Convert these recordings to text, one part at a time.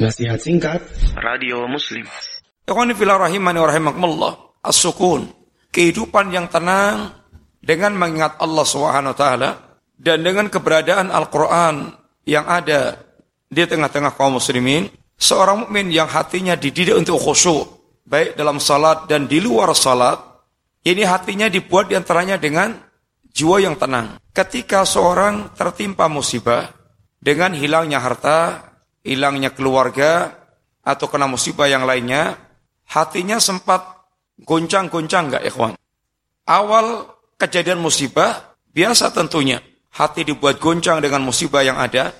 Nasihat singkat Radio Muslim. Ikhwani fillah rahimani wa rahimakumullah. As-sukun. Kehidupan yang tenang dengan mengingat Allah Subhanahu wa taala dan dengan keberadaan Al-Qur'an yang ada di tengah-tengah kaum muslimin, seorang mukmin yang hatinya dididik untuk khusyuk, baik dalam salat dan di luar salat, ini hatinya dibuat di antaranya dengan jiwa yang tenang. Ketika seorang tertimpa musibah dengan hilangnya harta, hilangnya keluarga, atau kena musibah yang lainnya, hatinya sempat goncang-goncang enggak ikhwan? Awal kejadian musibah, biasa tentunya. Hati dibuat goncang dengan musibah yang ada,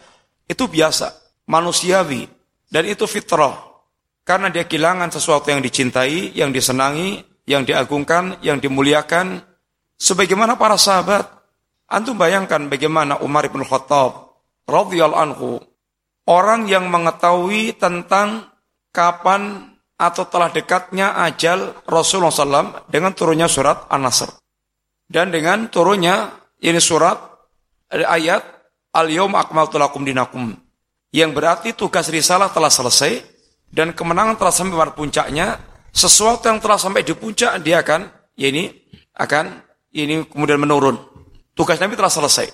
itu biasa, manusiawi, dan itu fitrah. Karena dia kehilangan sesuatu yang dicintai, yang disenangi, yang diagungkan, yang dimuliakan. Sebagaimana para sahabat, antum bayangkan bagaimana Umar bin Khattab radhiyallahu anhu orang yang mengetahui tentang kapan atau telah dekatnya ajal Rasulullah SAW dengan turunnya surat An-Nasr. Dan dengan turunnya ini surat ayat Al-Yawm akmaltu lakum dinakum. Yang berarti tugas risalah telah selesai dan kemenangan telah sampai pada puncaknya. Sesuatu yang telah sampai di puncak dia akan ya ini akan ini kemudian menurun. Tugas Nabi telah selesai.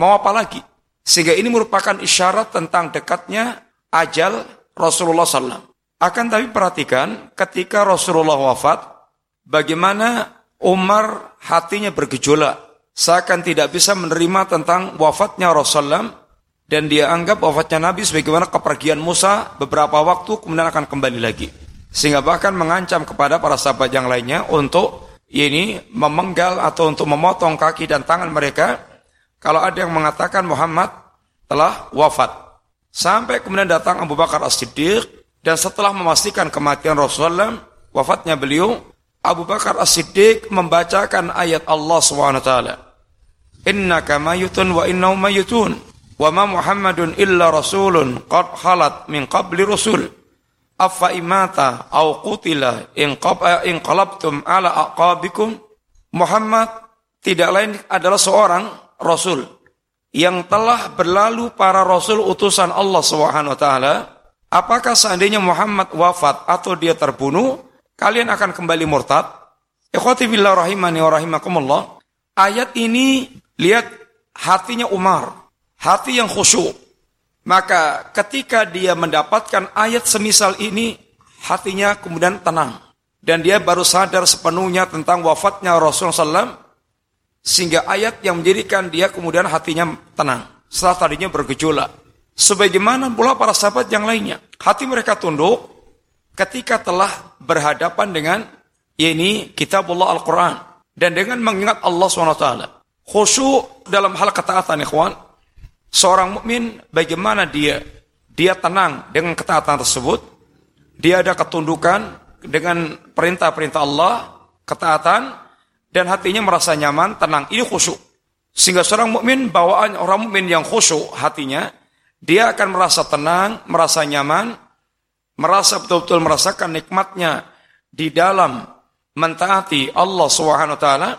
Mau apa lagi? Sehingga ini merupakan isyarat tentang dekatnya ajal Rasulullah SAW. Akan tapi perhatikan ketika Rasulullah wafat, bagaimana Umar hatinya bergejolak. Seakan tidak bisa menerima tentang wafatnya Rasulullah dan dia anggap wafatnya Nabi sebagaimana kepergian Musa beberapa waktu kemudian akan kembali lagi. Sehingga bahkan mengancam kepada para sahabat yang lainnya untuk ini memenggal atau untuk memotong kaki dan tangan mereka kalau ada yang mengatakan Muhammad telah wafat. Sampai kemudian datang Abu Bakar As-Siddiq dan setelah memastikan kematian Rasulullah, wafatnya beliau, Abu Bakar As-Siddiq membacakan ayat Allah SWT. Innaka mayutun wa innau mayutun. Wa ma Muhammadun illa rasulun qad khalat min qabli rasul. Afa imata au qutila in qalabtum ala aqabikum. Muhammad tidak lain adalah seorang rasul yang telah berlalu para rasul utusan Allah Subhanahu wa taala, apakah seandainya Muhammad wafat atau dia terbunuh, kalian akan kembali murtad? Ikhwati rahimani wa. Ayat ini lihat hatinya Umar, hati yang khusyuk. Maka ketika dia mendapatkan ayat semisal ini, hatinya kemudian tenang. Dan dia baru sadar sepenuhnya tentang wafatnya Rasulullah SAW sehingga ayat yang menjadikan dia kemudian hatinya tenang. Setelah tadinya bergejolak. Sebagaimana pula para sahabat yang lainnya. Hati mereka tunduk ketika telah berhadapan dengan ini kitabullah Al-Quran. Dan dengan mengingat Allah SWT. Khusyuk dalam hal ketaatan ikhwan. Seorang mukmin bagaimana dia dia tenang dengan ketaatan tersebut. Dia ada ketundukan dengan perintah-perintah Allah, ketaatan, dan hatinya merasa nyaman, tenang. Ini khusyuk. Sehingga seorang mukmin bawaan orang mukmin yang khusyuk hatinya, dia akan merasa tenang, merasa nyaman, merasa betul-betul merasakan nikmatnya di dalam mentaati Allah Subhanahu wa taala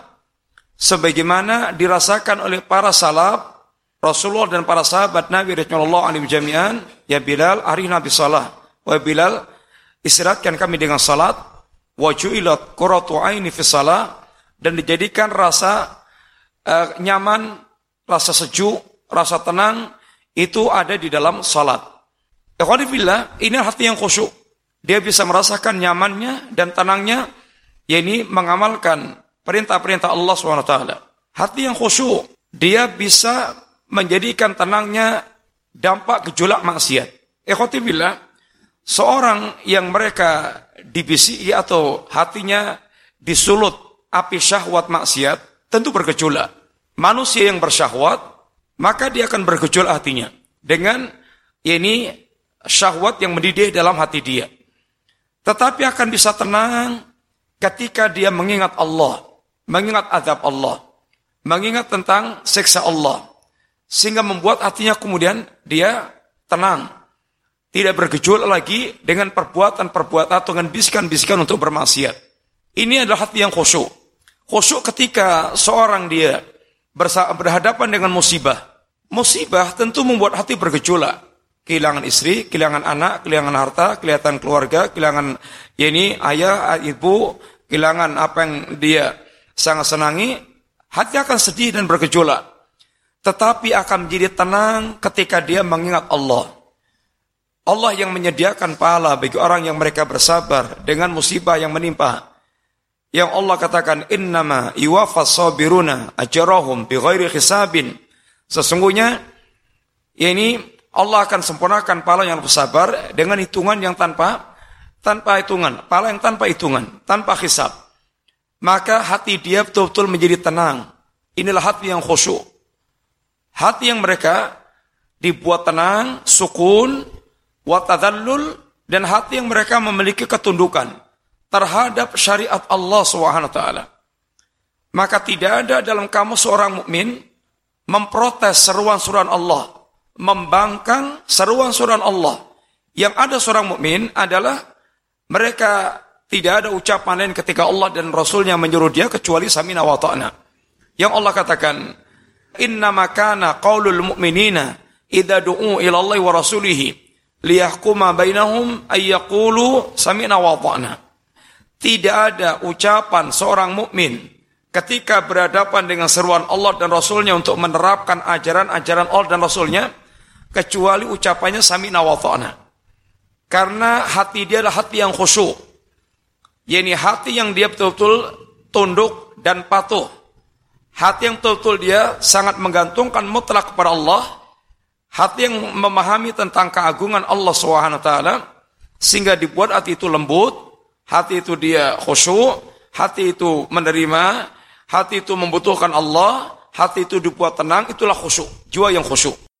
sebagaimana dirasakan oleh para salaf Rasulullah dan para sahabat Nabi radhiyallahu anhum jami'an ya Bilal hari Nabi salah wa Bilal istirahatkan kami dengan salat wa ju'ilat qurratu aini fi salat dan dijadikan rasa uh, nyaman, rasa sejuk, rasa tenang itu ada di dalam salat. Ikhwanifillah, ini hati yang khusyuk. Dia bisa merasakan nyamannya dan tenangnya, yakni mengamalkan perintah-perintah Allah SWT. Hati yang khusyuk, dia bisa menjadikan tenangnya dampak gejolak maksiat. Ikhwanifillah, seorang yang mereka dibisiki atau hatinya disulut api syahwat maksiat tentu bergejolak. Manusia yang bersyahwat, maka dia akan bergejolak hatinya. Dengan ini syahwat yang mendidih dalam hati dia. Tetapi akan bisa tenang ketika dia mengingat Allah, mengingat azab Allah, mengingat tentang seksa Allah. Sehingga membuat hatinya kemudian dia tenang. Tidak bergejolak lagi dengan perbuatan-perbuatan atau dengan bisikan-bisikan untuk bermaksiat. Ini adalah hati yang khusyuk. Khusyuk ketika seorang dia berhadapan dengan musibah. Musibah tentu membuat hati bergejolak. kehilangan istri, kehilangan anak, kehilangan harta, kehilangan keluarga, kehilangan ya ini ayah, ibu, kehilangan apa yang dia sangat senangi, hati akan sedih dan bergejolak. Tetapi akan menjadi tenang ketika dia mengingat Allah. Allah yang menyediakan pahala bagi orang yang mereka bersabar dengan musibah yang menimpa. Yang Allah katakan, Innama iwafas sabiruna ajarahum bighairi hisabin. Sesungguhnya, ini Allah akan sempurnakan pahala yang bersabar dengan hitungan yang tanpa tanpa hitungan, pahala yang tanpa hitungan, tanpa hisab. Maka hati dia betul-betul menjadi tenang. Inilah hati yang khusyuk. Hati yang mereka dibuat tenang, sukun, watadallul, dan hati yang mereka memiliki ketundukan terhadap syariat Allah Swt. Maka tidak ada dalam kamu seorang mukmin memprotes seruan-seruan Allah membangkang seruan-seruan Allah. Yang ada seorang mukmin adalah mereka tidak ada ucapan lain ketika Allah dan Rasulnya menyuruh dia kecuali samina wa ta'na. Yang Allah katakan, Inna makana qawlul mu'minina idha du'u ila wa rasulihi liyahkuma bainahum ayyakulu samina wa ta'na. Tidak ada ucapan seorang mukmin ketika berhadapan dengan seruan Allah dan Rasulnya untuk menerapkan ajaran-ajaran Allah dan Rasulnya, kecuali ucapannya sami wa Karena hati dia adalah hati yang khusyuk. yakni hati yang dia betul-betul tunduk dan patuh. Hati yang betul-betul dia sangat menggantungkan mutlak kepada Allah. Hati yang memahami tentang keagungan Allah SWT. Sehingga dibuat hati itu lembut. Hati itu dia khusyuk. Hati itu menerima. Hati itu membutuhkan Allah. Hati itu dibuat tenang. Itulah khusyuk. Jiwa yang khusyuk.